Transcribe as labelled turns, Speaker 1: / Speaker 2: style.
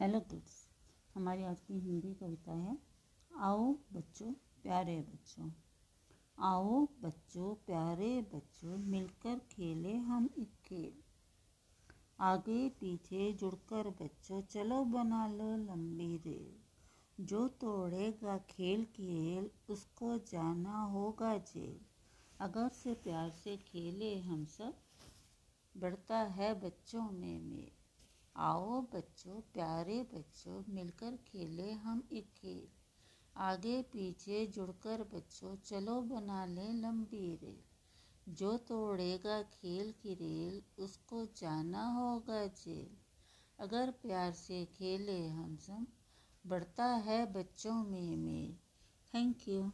Speaker 1: Hello kids हमारी आज की हिंदी कविता है, आओ बच्चों, प्यारे बच्चों, आओ बच्चों, प्यारे बच्चों, मिलकर खेले हम एक खेल। आगे पीछे जुड़कर बच्चों, चलो बना लो लंबी रेल। जो तोड़ेगा खेल रेल उसको जाना होगा जेल। अगर से प्यार से खेले हम सब, बढ़ता है बच्चों में मेल। आओ बच्चों, प्यारे बच्चों, मिलकर खेले हम एक खेल आगे पीछे जुड़कर बच्चों, चलो बना ले लंबी रेल जो तोड़ेगा खेल की रेल, उसको जाना होगा जेल। अगर प्यार से खेले हम सब, बढ़ता है बच्चों में मेल। Thank you